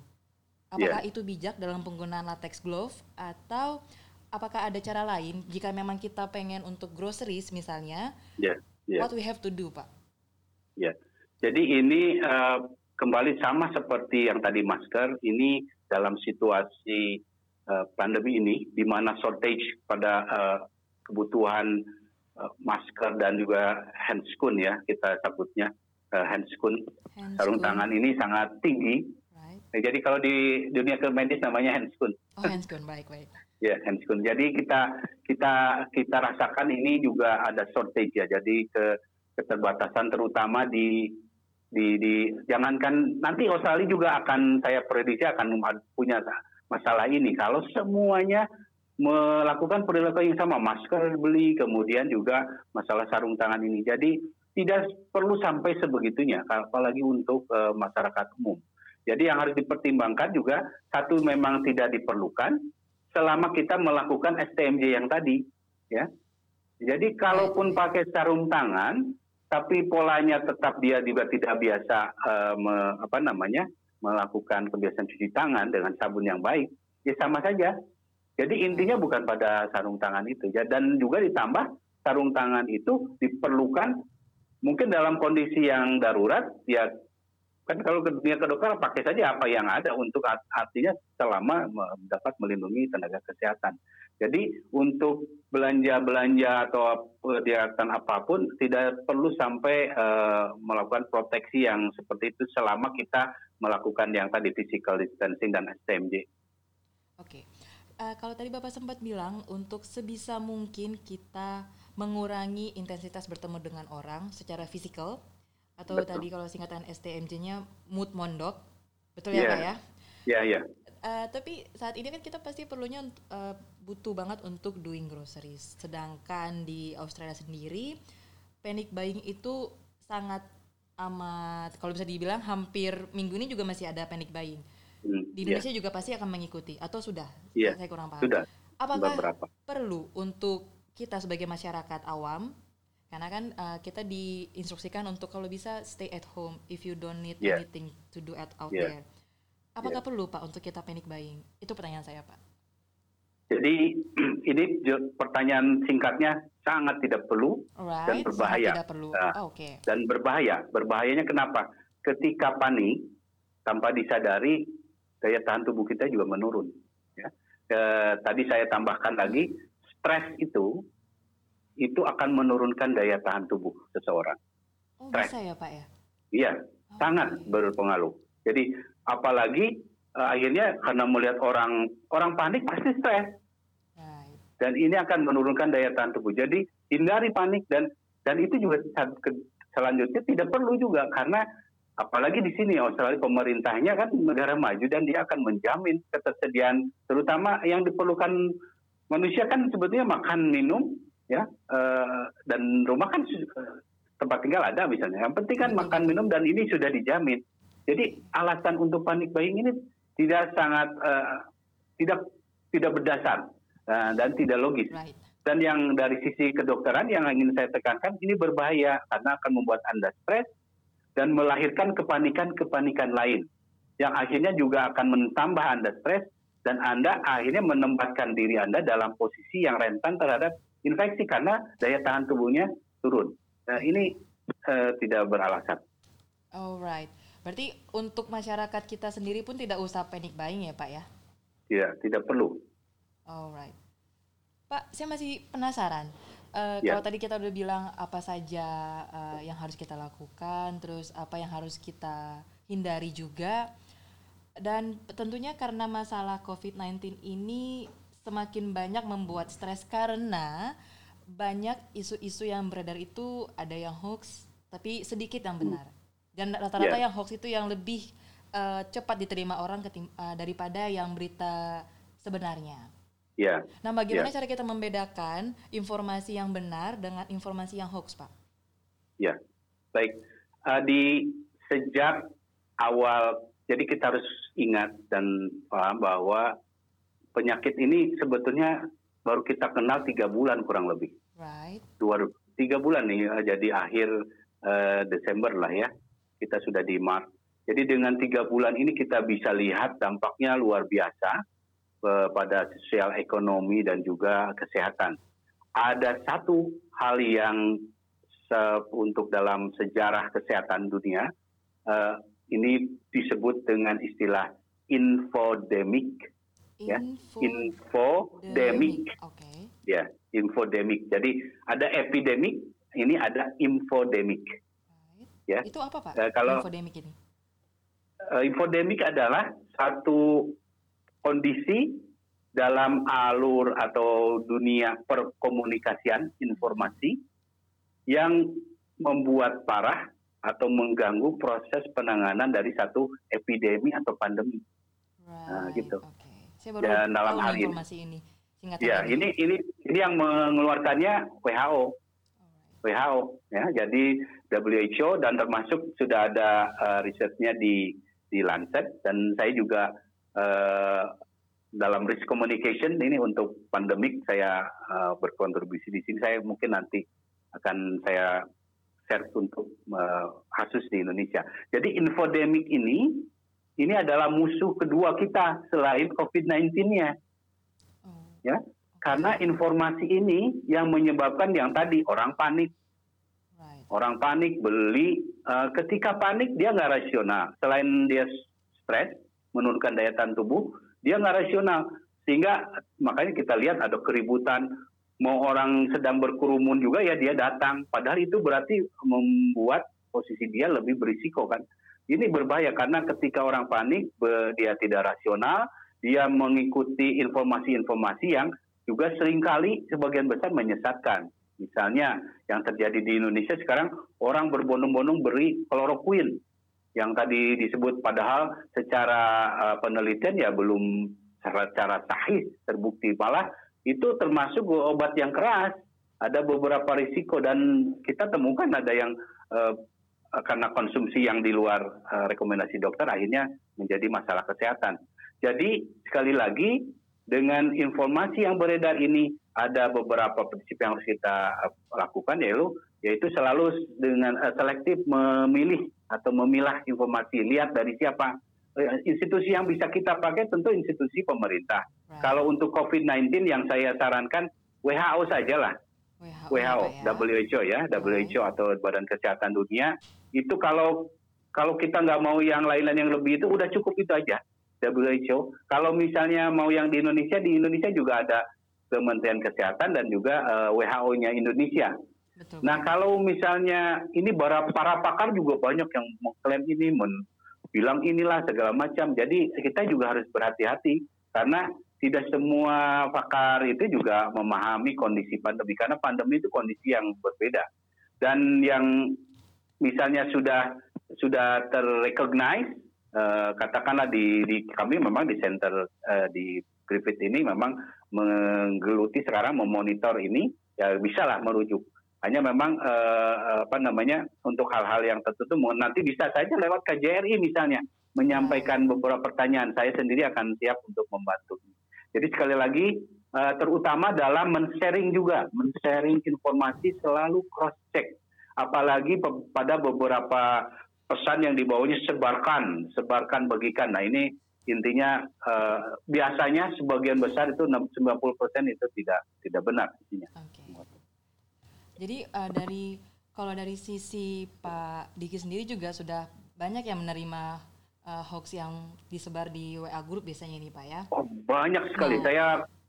Apakah yeah. itu bijak dalam penggunaan latex glove atau apakah ada cara lain jika memang kita pengen untuk groceries misalnya? Yeah yeah. what we have to do, Pak? Ya, yeah. jadi ini uh, kembali sama seperti yang tadi masker. Ini dalam situasi uh, pandemi ini, di mana shortage pada uh, kebutuhan uh, masker dan juga handscoon ya kita sebutnya uh, handscoon. Sarung tangan ini sangat tinggi. Right. Nah, jadi kalau di dunia medis namanya handscoon. Oh handscoon, baik baik. Ya, handscoon. Jadi kita kita kita rasakan ini juga ada shortage ya. Jadi ke keterbatasan terutama di di di jangankan nanti Australia juga akan saya prediksi akan punya masalah ini kalau semuanya melakukan perilaku yang sama masker beli kemudian juga masalah sarung tangan ini jadi tidak perlu sampai sebegitunya apalagi untuk uh, masyarakat umum jadi yang harus dipertimbangkan juga satu memang tidak diperlukan selama kita melakukan STMJ yang tadi ya. Jadi kalaupun pakai sarung tangan tapi polanya tetap dia juga tidak biasa uh, me, apa namanya melakukan kebiasaan cuci tangan dengan sabun yang baik, ya sama saja. Jadi intinya bukan pada sarung tangan itu ya dan juga ditambah sarung tangan itu diperlukan mungkin dalam kondisi yang darurat ya kan kalau ke dunia kedokteran pakai saja apa yang ada untuk artinya selama dapat melindungi tenaga kesehatan. Jadi untuk belanja-belanja atau kegiatan apa pun tidak perlu sampai uh, melakukan proteksi yang seperti itu selama kita melakukan yang tadi physical distancing dan STMJ. Oke. Uh, kalau tadi Bapak sempat bilang untuk sebisa mungkin kita mengurangi intensitas bertemu dengan orang secara fisikal atau Betul. tadi kalau singkatan STMJ-nya mood mondok Betul ya, Iya. Pak ya? Ya, ya. Eh, tapi saat ini kan kita pasti perlunya eh, butuh banget untuk doing groceries. Sedangkan di Australia sendiri panic buying itu sangat amat kalau bisa dibilang hampir minggu ini juga masih ada panic buying. Hmm, Di ya, Indonesia juga pasti akan mengikuti atau sudah? Iya, Saya kurang paham. sudah Apakah beberapa. perlu untuk kita sebagai masyarakat awam karena kan uh, kita diinstruksikan untuk kalau bisa stay at home if you don't need Yeah. anything to do at out Yeah. there. Apakah perlu Pak untuk kita panic buying? Itu pertanyaan saya Pak. Jadi ini pertanyaan singkatnya sangat tidak perlu Alright, sangat berbahaya. tidak perlu. Nah. Oh, Oke. dan berbahaya. Berbahayanya kenapa? Ketika panik tanpa disadari daya tahan tubuh kita juga menurun. Ya. Eh, tadi saya tambahkan lagi stres itu itu akan menurunkan daya tahan tubuh seseorang. Oh Stres. bisa ya Pak ya? Iya, Oh, sangat berpengaruh. Jadi apalagi eh, akhirnya karena melihat orang orang panik pasti stres Right. dan ini akan menurunkan daya tahan tubuh. Jadi hindari panik dan dan itu juga selanjutnya tidak perlu juga karena apalagi di sini Australia pemerintahnya kan negara maju dan dia akan menjamin ketersediaan terutama yang diperlukan manusia kan sebetulnya makan minum ya eh, dan rumah kan eh, tempat tinggal ada misalnya. Yang penting kan Betul, makan minum dan ini sudah dijamin. Jadi alasan untuk panik buying ini tidak sangat eh, tidak tidak berdasar eh, dan tidak logis. Right. Dan yang dari sisi kedokteran yang ingin saya tekankan ini berbahaya karena akan membuat Anda stres dan melahirkan kepanikan-kepanikan lain yang akhirnya juga akan menambah Anda stres dan Anda akhirnya menempatkan diri Anda dalam posisi yang rentan terhadap infeksi karena daya tahan tubuhnya turun. Nah, ini eh, tidak beralasan. Alright. Berarti untuk masyarakat kita sendiri pun tidak usah panic buying ya Pak ya? Ya, tidak perlu. Alright. Pak, saya masih penasaran. Eh, Ya. Kalau tadi kita udah bilang apa saja eh, yang harus kita lakukan, terus apa yang harus kita hindari juga, dan tentunya karena masalah COVID-19 ini semakin banyak membuat stres karena banyak isu-isu yang beredar itu ada yang hoax, tapi sedikit yang benar. Dan rata-rata Ya. yang hoax itu yang lebih eh, cepat diterima orang ketim- eh, daripada yang berita sebenarnya. Ya. Nah, bagaimana cara kita membedakan informasi yang benar dengan informasi yang hoax, Pak? Ya, baik. Eh, di sejak awal, jadi kita harus ingat dan paham bahwa penyakit ini sebetulnya baru kita kenal tiga bulan kurang lebih. Right? Dua, tiga bulan nih, eh, jadi akhir eh, Desember lah ya. Kita sudah di Maret. Jadi dengan tiga bulan ini kita bisa lihat dampaknya luar biasa eh, pada sosial ekonomi dan juga kesehatan. Ada satu hal yang se- untuk dalam sejarah kesehatan dunia eh, ini disebut dengan istilah infodemic Ya, Info infodemic Oke. ya infodemic jadi ada epidemic ini ada infodemic Right. Ya. Itu apa, Pak? Eh, kalau- infodemic ini. Eh, infodemic adalah satu kondisi dalam alur atau dunia perkomunikasian informasi yang membuat parah atau mengganggu proses penanganan dari satu epidemi atau pandemi. Right. gitu. Oke. Saya baru Dan dalam tahu hal ini- informasi ini. Ya, ini ini ini yang mengeluarkannya WHO. WHO ya. Jadi WHO dan termasuk sudah ada eh, risetnya di di Lancet dan saya juga eh, dalam risk communication ini untuk pandemik saya eh, berkontribusi di sini. Saya mungkin nanti akan saya share untuk eh, kasus di Indonesia. Jadi infodemic ini ini adalah musuh kedua kita selain COVID-19-nya Oh, ya. Karena informasi ini yang menyebabkan yang tadi orang panik, right. orang panik beli. eh, ketika panik dia nggak rasional. Selain dia stres, menurunkan daya tahan tubuh, dia nggak rasional. Sehingga makanya kita lihat ada keributan. Mau orang sedang berkerumun juga ya dia datang. Padahal itu berarti membuat posisi dia lebih berisiko kan. Ini berbahaya karena ketika orang panik dia tidak rasional, dia mengikuti informasi-informasi yang juga sering kali sebagian besar menyesatkan. Misalnya yang terjadi di Indonesia sekarang orang berbondong-bondong beri kloroquine. yang tadi disebut padahal secara uh, penelitian ya belum secara, sahih terbukti malah itu termasuk obat yang keras ada beberapa risiko dan kita temukan ada yang uh, karena konsumsi yang di luar uh, rekomendasi dokter akhirnya menjadi masalah kesehatan. Jadi sekali lagi dengan informasi yang beredar ini ada beberapa prinsip yang harus kita uh, lakukan yaitu yaitu selalu dengan uh, selektif memilih atau memilah informasi lihat dari siapa institusi yang bisa kita pakai tentu institusi pemerintah. Right. Kalau untuk COVID-19 yang saya sarankan WHO sajalah WHO, WHO ya? WHO ya, WHO atau Badan Kesehatan Dunia itu kalau kalau kita nggak mau yang lain-lain yang lebih itu udah cukup itu aja WHO. Kalau misalnya mau yang di Indonesia di Indonesia juga ada Kementerian Kesehatan dan juga uh, eh, WHO-nya Indonesia. Betul. Nah kalau misalnya ini para para pakar juga banyak yang mengklaim ini, men, bilang inilah segala macam. Jadi kita juga harus berhati-hati karena tidak semua pakar itu juga memahami kondisi pandemi karena pandemi itu kondisi yang berbeda dan yang misalnya sudah sudah terrecognize uh, katakanlah di, di kami memang di center uh, di Griffith ini memang menggeluti sekarang memonitor ini ya bisa lah merujuk hanya memang uh, apa namanya untuk hal-hal yang tertentu nanti bisa saja lewat KJRI misalnya menyampaikan beberapa pertanyaan saya sendiri akan siap untuk membantu. Jadi sekali lagi uh, terutama dalam men-sharing juga, men-sharing informasi selalu cross check. Apalagi pada beberapa pesan yang dibawanya sebarkan, sebarkan bagikan. Nah, ini intinya uh, biasanya sebagian besar itu 90% itu tidak tidak benar intinya. Okay. Jadi uh, dari kalau dari sisi Pak Diki sendiri juga sudah banyak yang menerima uh, hoax yang disebar di WA grup biasanya ini Pak ya? Oh, banyak sekali. Nah, saya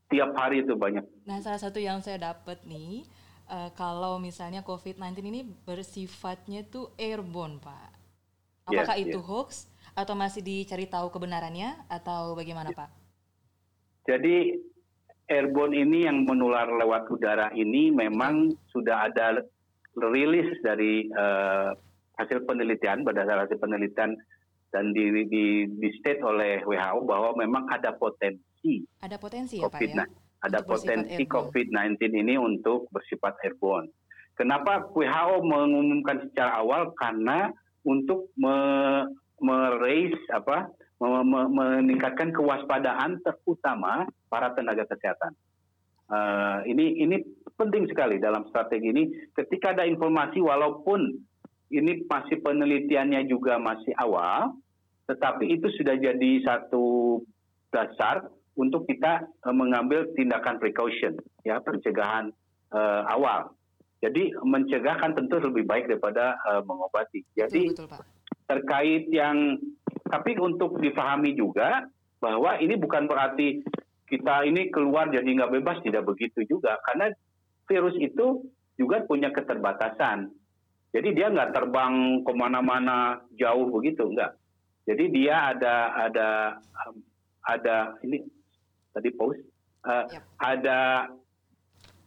tiap hari itu banyak. Nah, salah satu yang saya dapat nih uh, kalau misalnya COVID-19 ini bersifatnya tuh airborne, Pak. Apakah yes, itu yes. hoax atau masih dicari tahu kebenarannya atau bagaimana, Pak? Jadi airborne ini yang menular lewat udara ini memang sudah ada rilis dari uh, hasil penelitian berdasarkan hasil penelitian dan di, di, di state oleh WHO bahwa memang ada potensi ada potensi ya COVID, Pak ya ada potensi COVID-19 ini untuk bersifat airborne. Kenapa WHO mengumumkan secara awal karena untuk me, meraise apa me, me, meningkatkan kewaspadaan terutama para tenaga kesehatan. Uh, ini ini penting sekali dalam strategi ini. Ketika ada informasi walaupun ini masih penelitiannya juga masih awal, tetapi itu sudah jadi satu dasar untuk kita uh, mengambil tindakan precaution, ya pencegahan uh, awal. Jadi mencegah kan tentu lebih baik daripada uh, mengobati. Jadi betul, betul, Pak. terkait yang tapi untuk difahami juga bahwa ini bukan berarti kita ini keluar jadi nggak bebas tidak begitu juga karena virus itu juga punya keterbatasan jadi dia nggak terbang ke mana-mana jauh begitu, nggak. Jadi dia ada ada ada ini tadi post uh, yep. ada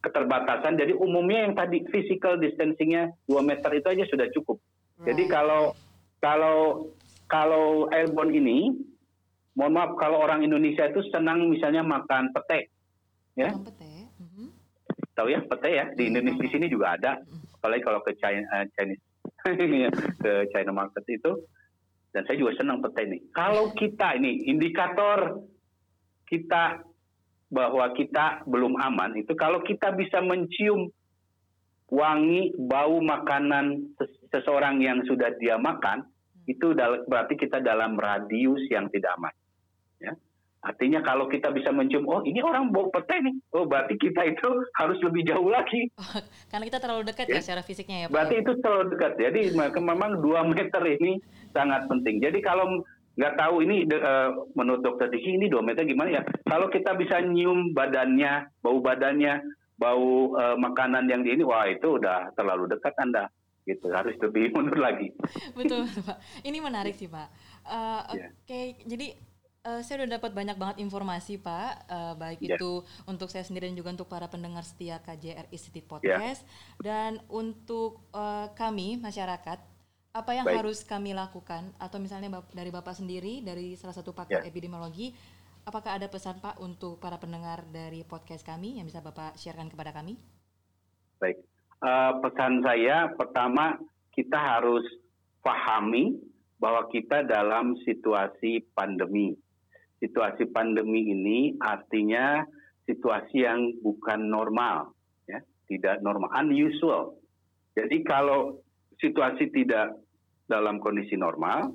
keterbatasan. Jadi umumnya yang tadi physical distancingnya 2 meter itu aja sudah cukup. Right. Jadi kalau kalau kalau airborne ini, mohon maaf kalau orang Indonesia itu senang misalnya makan pete, ya. Pete. Mm -hmm. Tahu ya pete ya di Indonesia di sini juga ada. Mm -hmm apalagi kalau ke China, uh, Chinese ke China market itu dan saya juga senang peta ini. Kalau kita ini indikator kita bahwa kita belum aman itu kalau kita bisa mencium wangi bau makanan seseorang yang sudah dia makan itu berarti kita dalam radius yang tidak aman. Ya. Artinya kalau kita bisa mencium, oh ini orang bau pete nih, oh berarti kita itu harus lebih jauh lagi. Oh, karena kita terlalu dekat ya, ya secara fisiknya ya Pak. Berarti itu terlalu dekat. Jadi memang dua meter ini sangat penting. Jadi kalau nggak tahu ini uh, menurut dokter Diki ini dua meter gimana ya? Kalau kita bisa nyium badannya, bau badannya, bau uh, makanan yang di ini, wah itu udah terlalu dekat Anda gitu harus lebih mundur lagi. Betul, Pak. Ini menarik sih Pak. Uh, Oke, okay. yeah. jadi Uh, saya udah dapat banyak banget informasi Pak, uh, baik yeah. itu untuk saya sendiri dan juga untuk para pendengar setia KJR Institute ya. Podcast yeah. dan untuk uh, kami masyarakat Apa yang Baik. harus kami lakukan atau misalnya dari Bapak sendiri dari salah satu pakar ya. epidemiologi, apakah ada pesan Pak untuk para pendengar dari podcast kami yang bisa Bapak sharekan kepada kami? Baik, uh, pesan saya pertama kita harus pahami bahwa kita dalam situasi pandemi. Situasi pandemi ini artinya situasi yang bukan normal, ya, tidak normal, unusual. Jadi kalau situasi tidak dalam kondisi normal.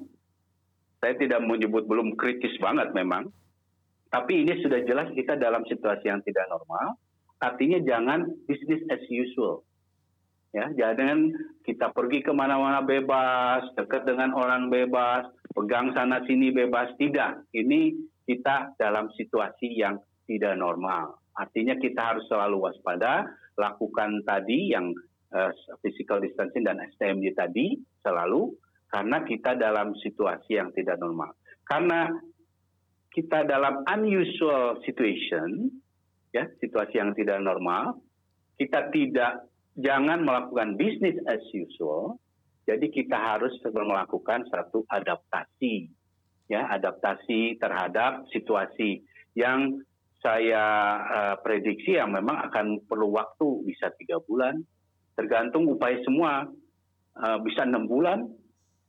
Saya tidak menyebut belum kritis banget memang, tapi ini sudah jelas kita dalam situasi yang tidak normal. Artinya jangan business as usual. Ya, jangan kita pergi ke mana-mana bebas, dekat dengan orang bebas, pegang sana sini bebas. Tidak, ini kita dalam situasi yang tidak normal. Artinya kita harus selalu waspada, lakukan tadi yang uh, physical distancing dan STMJ tadi selalu karena kita dalam situasi yang tidak normal. Karena kita dalam unusual situation, ya situasi yang tidak normal, kita tidak jangan melakukan bisnis as usual. Jadi kita harus melakukan satu adaptasi, ya adaptasi terhadap situasi yang saya uh, prediksi yang memang akan perlu waktu bisa tiga bulan, tergantung upaya semua uh, bisa enam bulan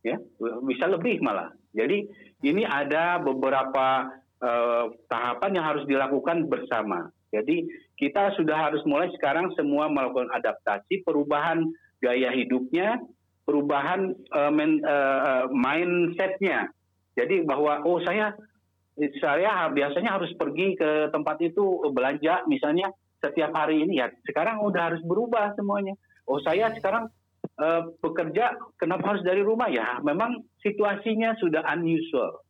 ya bisa lebih malah. Jadi ini ada beberapa uh, tahapan yang harus dilakukan bersama. Jadi kita sudah harus mulai sekarang semua melakukan adaptasi perubahan gaya hidupnya perubahan uh, uh, mindsetnya jadi bahwa oh saya saya biasanya harus pergi ke tempat itu belanja misalnya setiap hari ini. Ya sekarang udah harus berubah semuanya. Oh saya sekarang uh, bekerja kenapa harus dari rumah? Ya memang situasinya sudah unusual.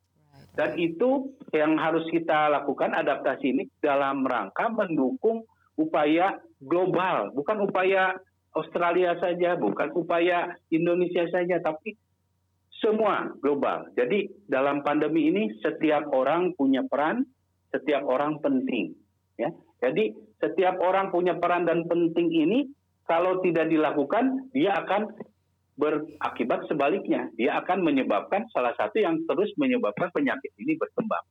Dan itu yang harus kita lakukan adaptasi ini dalam rangka mendukung upaya global. Bukan upaya Australia saja bukan upaya Indonesia saja tapi semua global. Jadi dalam pandemi ini setiap orang punya peran, setiap orang penting, ya. Jadi setiap orang punya peran dan penting ini kalau tidak dilakukan, dia akan berakibat sebaliknya. Dia akan menyebabkan salah satu yang terus menyebabkan penyakit ini berkembang.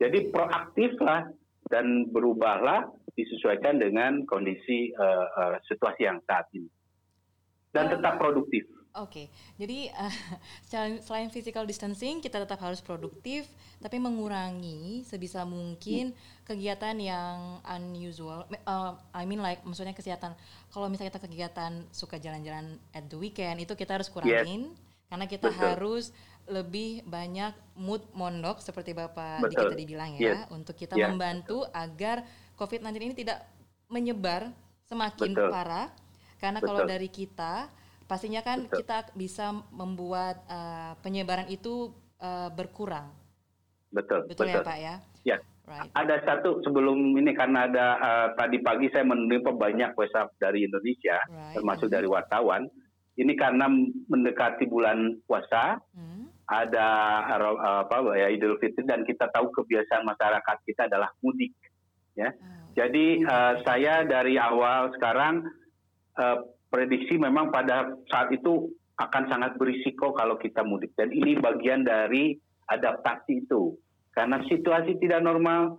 Jadi proaktiflah dan berubahlah disesuaikan dengan kondisi uh, uh, situasi yang saat ini. Dan tetap produktif. Oke, okay. jadi uh, selain physical distancing kita tetap harus produktif, tapi mengurangi sebisa mungkin kegiatan yang unusual. Uh, I mean like maksudnya kesehatan. Kalau misalnya kita kegiatan suka jalan-jalan at the weekend itu kita harus kurangin, yes. karena kita Betul. harus lebih banyak mood mondok seperti bapak Betul. tadi bilang ya, yes. untuk kita yes. membantu agar COVID-19 ini tidak menyebar semakin Betul. parah. Karena Betul. kalau dari kita pastinya kan Betul. kita bisa membuat uh, penyebaran itu uh, berkurang. Betul. Betul, ya, betul ya Pak ya. Ya. Right. Ada satu sebelum ini karena ada uh, tadi pagi saya menerima banyak WhatsApp dari Indonesia, right. termasuk dari wartawan. Ini karena mendekati bulan puasa, hmm. ada uh, apa ya Idul Fitri dan kita tahu kebiasaan masyarakat kita adalah mudik, ya. Oh. Jadi uh, saya dari awal sekarang uh, prediksi memang pada saat itu akan sangat berisiko kalau kita mudik. Dan ini bagian dari adaptasi itu. Karena situasi tidak normal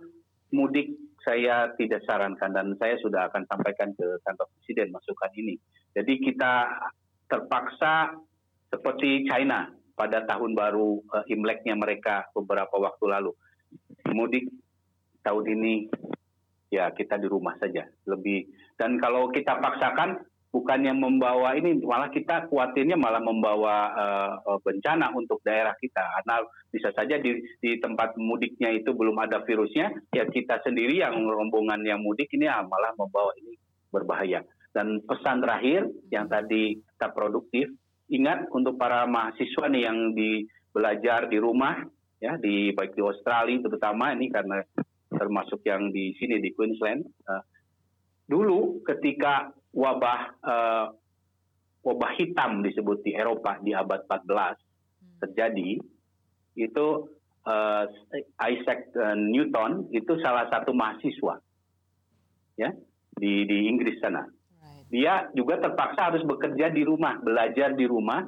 mudik saya tidak sarankan. Dan saya sudah akan sampaikan ke kantor presiden masukan ini. Jadi kita terpaksa seperti China pada tahun baru uh, Imleknya mereka beberapa waktu lalu. Mudik tahun ini ya kita di rumah saja. Lebih. Dan kalau kita paksakan bukannya membawa ini malah kita khawatirnya malah membawa uh, bencana untuk daerah kita. Karena bisa saja di, di tempat mudiknya itu belum ada virusnya ya kita sendiri yang rombongan yang mudik ini ya, malah membawa ini berbahaya. Dan pesan terakhir yang tadi kita produktif ingat untuk para mahasiswa nih yang di belajar di rumah ya di baik di Australia terutama ini karena termasuk yang di sini di Queensland uh, dulu ketika wabah uh, wabah hitam disebut di Eropa di abad 14 hmm. terjadi itu uh, Isaac Newton itu salah satu mahasiswa ya di di Inggris sana. Dia juga terpaksa harus bekerja di rumah, belajar di rumah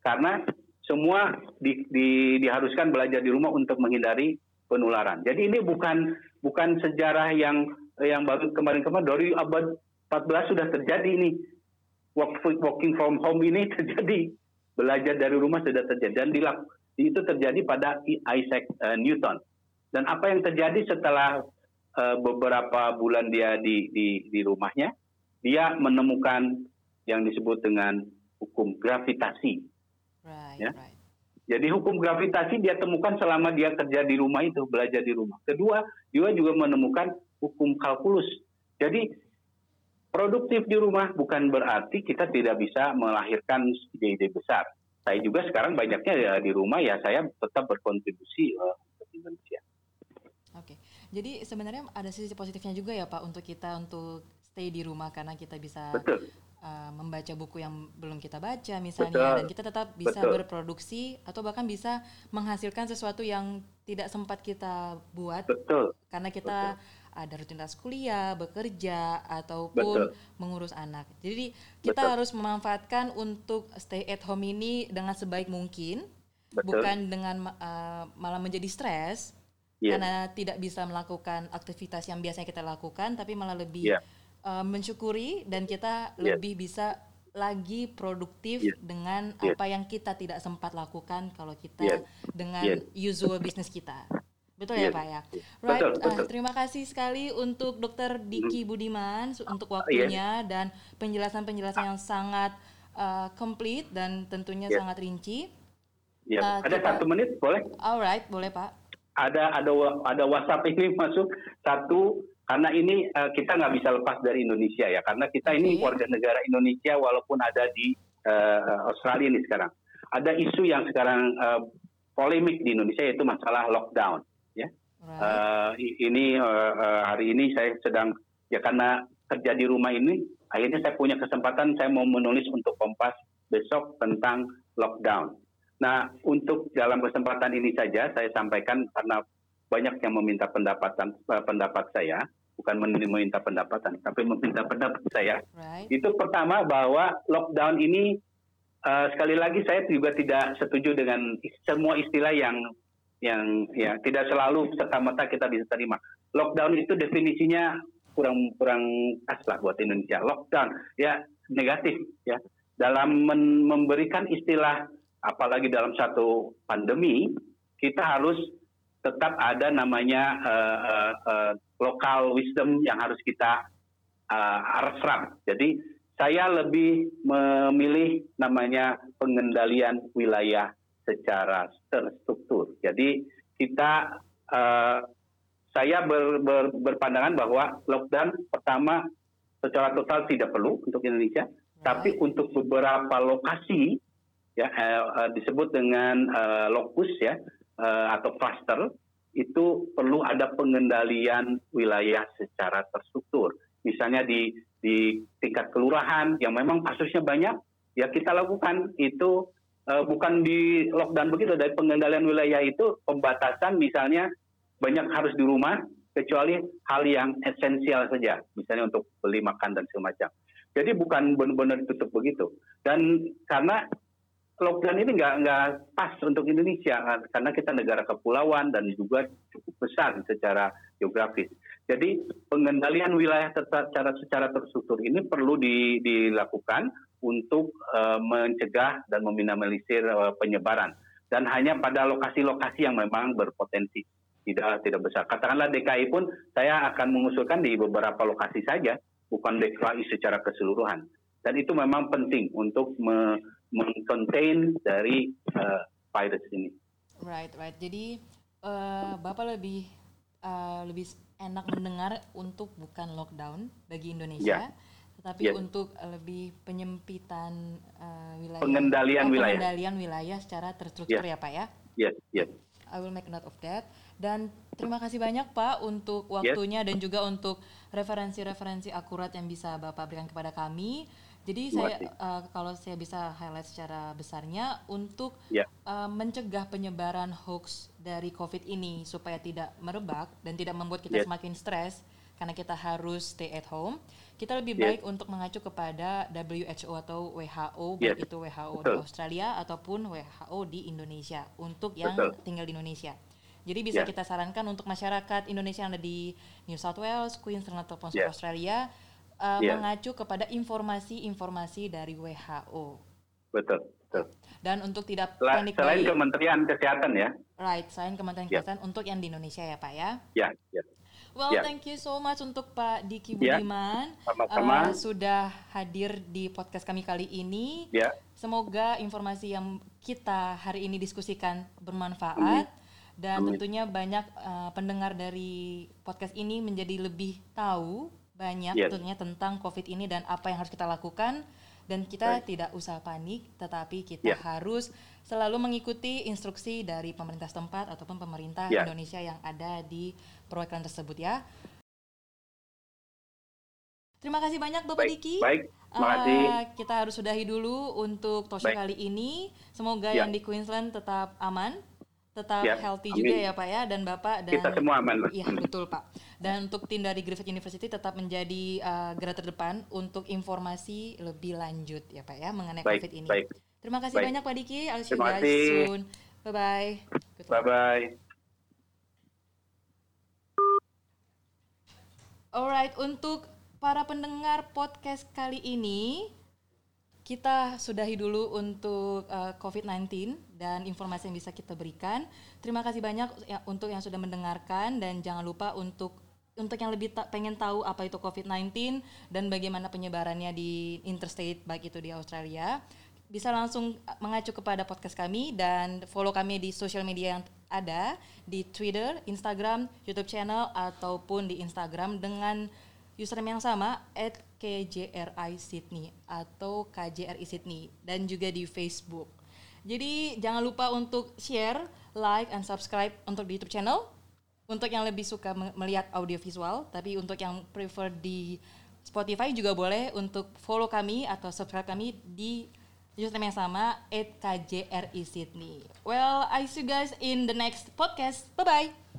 karena semua di, di, diharuskan belajar di rumah untuk menghindari penularan. Jadi ini bukan bukan sejarah yang yang baru kemarin-kemarin dari abad 14 sudah terjadi ini. Working from home ini terjadi. Belajar dari rumah sudah terjadi dan dilak, itu terjadi pada Isaac uh, Newton. Dan apa yang terjadi setelah uh, beberapa bulan dia di, di di rumahnya, dia menemukan yang disebut dengan hukum gravitasi. Right, ya. right. Jadi hukum gravitasi dia temukan selama dia kerja di rumah itu, belajar di rumah. Kedua, dia juga menemukan hukum kalkulus. Jadi produktif di rumah bukan berarti kita tidak bisa melahirkan ide-ide besar. Saya juga sekarang banyaknya ya di rumah ya saya tetap berkontribusi uh, untuk Indonesia. Oke, jadi sebenarnya ada sisi positifnya juga ya Pak untuk kita untuk stay di rumah karena kita bisa Betul uh, membaca buku yang belum kita baca misalnya Betul. dan kita tetap bisa Betul. berproduksi atau bahkan bisa menghasilkan sesuatu yang tidak sempat kita buat Betul. karena kita Betul. Ada rutinitas kuliah, bekerja ataupun Betul. mengurus anak. Jadi kita Betul. harus memanfaatkan untuk stay at home ini dengan sebaik mungkin, Betul. bukan dengan uh, malah menjadi stres yeah. karena tidak bisa melakukan aktivitas yang biasanya kita lakukan, tapi malah lebih yeah uh, mensyukuri dan kita yeah. lebih bisa lagi produktif yeah. dengan yeah. apa yang kita tidak sempat lakukan kalau kita yeah. dengan yeah. usual bisnis kita. Betul yeah. ya Pak ya. Right. Betul, betul. Uh, terima kasih sekali untuk Dokter Diki hmm. Budiman untuk waktunya yeah. dan penjelasan-penjelasan yang sangat uh, komplit dan tentunya yeah. sangat rinci. Yeah. Uh, ada kita... satu menit boleh? Alright, boleh Pak. Ada ada ada WhatsApp ini masuk satu karena ini uh, kita nggak bisa lepas dari Indonesia ya, karena kita ini warga negara Indonesia walaupun ada di uh, Australia ini sekarang. Ada isu yang sekarang uh, polemik di Indonesia yaitu masalah lockdown. Right. uh, ini uh, uh, hari ini saya sedang ya karena kerja di rumah ini, akhirnya saya punya kesempatan saya mau menulis untuk Kompas besok tentang lockdown. Nah, untuk dalam kesempatan ini saja saya sampaikan karena banyak yang meminta pendapatan pendapat saya bukan meminta pendapatan, tapi meminta pendapat saya. Right. Itu pertama bahwa lockdown ini uh, sekali lagi saya juga tidak setuju dengan semua istilah yang yang ya tidak selalu serta merta kita bisa terima. Lockdown itu definisinya kurang kurang pas lah buat Indonesia. Lockdown ya negatif ya dalam memberikan istilah apalagi dalam satu pandemi kita harus tetap ada namanya uh, uh, uh, lokal wisdom yang harus kita uh, serap. Jadi saya lebih memilih namanya pengendalian wilayah secara terstruktur. Jadi kita uh, saya ber, ber, berpandangan bahwa lockdown pertama secara total tidak perlu untuk Indonesia, right. tapi untuk beberapa lokasi ya uh, uh, disebut dengan uh, lokus ya uh, atau cluster itu perlu ada pengendalian wilayah secara terstruktur. Misalnya di di tingkat kelurahan yang memang kasusnya banyak, ya kita lakukan itu uh, bukan di lockdown begitu dari pengendalian wilayah itu pembatasan misalnya banyak harus di rumah kecuali hal yang esensial saja, misalnya untuk beli makan dan semacam. Jadi bukan benar-benar tutup begitu. Dan karena lockdown ini nggak nggak pas untuk Indonesia karena kita negara kepulauan dan juga cukup besar secara geografis. Jadi pengendalian wilayah secara secara terstruktur ini perlu di, dilakukan untuk uh, mencegah dan meminimalisir uh, penyebaran dan hanya pada lokasi-lokasi yang memang berpotensi tidak tidak besar. Katakanlah DKI pun saya akan mengusulkan di beberapa lokasi saja, bukan DKI secara keseluruhan. Dan itu memang penting untuk me, mengcontain dari uh, virus ini. Right, right. Jadi uh, Bapak lebih uh, lebih enak mendengar untuk bukan lockdown bagi Indonesia, yeah. Tetapi yeah. untuk lebih penyempitan uh, wilayah pengendalian uh, wilayah pengendalian wilayah secara terstruktur yeah. ya Pak ya. Yes, yes. I will make note of that. Dan terima kasih banyak Pak untuk waktunya yes. dan juga untuk referensi-referensi akurat yang bisa Bapak berikan kepada kami. Jadi saya uh, kalau saya bisa highlight secara besarnya untuk yeah. Uh, mencegah penyebaran hoax dari COVID ini supaya tidak merebak dan tidak membuat kita yeah. semakin stres. Karena kita harus stay at home, kita lebih baik untuk mengacu kepada WHO atau WHO, baik Yes. itu WHO di Betul. Australia ataupun WHO di Indonesia untuk yang Betul. tinggal di Indonesia. Jadi bisa Yes. kita sarankan untuk masyarakat Indonesia yang ada di New South Wales, Queensland ataupun Yes. Australia uh, Yes. mengacu kepada informasi-informasi dari WHO. Betul, betul. Dan untuk tidak panik Selain Kementerian Kesehatan ya. right, selain Kementerian. Kesehatan untuk yang di Indonesia ya Pak ya. Ya, ya. Well, Ya. thank you so much untuk Pak Diki Ya. Budiman Sama-sama. uh, sudah hadir di podcast kami kali ini. Ya. Semoga informasi yang kita hari ini diskusikan bermanfaat dan Amin. tentunya banyak uh, pendengar dari podcast ini menjadi lebih tahu banyak Yes. tentunya tentang COVID ini dan apa yang harus kita lakukan dan kita Baik. tidak usah panik tetapi kita Ya. harus selalu mengikuti instruksi dari pemerintah setempat ataupun pemerintah Ya. Indonesia yang ada di perwakilan tersebut ya. Terima kasih banyak Bapak Baik, Diki. baik. Terima kasih. Eh, kita harus sudahi dulu untuk Tosya Baik. kali ini. Semoga Ya. yang di Queensland tetap aman, tetap Ya, healthy amin. juga ya Pak ya dan Bapak dan Kita semua aman. Iya betul Pak. Dan untuk tim dari Griffith University tetap menjadi eh, garda terdepan untuk informasi lebih lanjut ya Pak ya mengenai Baik, COVID ini. baik. Terima kasih Baik. banyak Pak Diki. I'll see you guys soon. Bye bye. Bye bye. Alright, untuk para pendengar podcast kali ini, kita sudahi dulu untuk uh, COVID-19 dan informasi yang bisa kita berikan. Terima kasih banyak ya, untuk yang sudah mendengarkan dan jangan lupa untuk untuk yang lebih ta- pengen tahu apa itu COVID-19 dan bagaimana penyebarannya di interstate baik itu di Australia, bisa langsung uh, mengacu kepada podcast kami dan follow kami di sosial media yang ada di Twitter, Instagram, YouTube channel ataupun di Instagram dengan username yang sama at KJRI Sydney atau KJRI Sydney dan juga di Facebook. Jadi jangan lupa untuk share, like, and subscribe untuk di YouTube channel. Untuk yang lebih suka me- melihat audio visual, tapi untuk yang prefer di Spotify juga boleh untuk follow kami atau subscribe kami di username yang sama KJRI Sydney. Well, I see you guys in the next podcast. Bye-bye.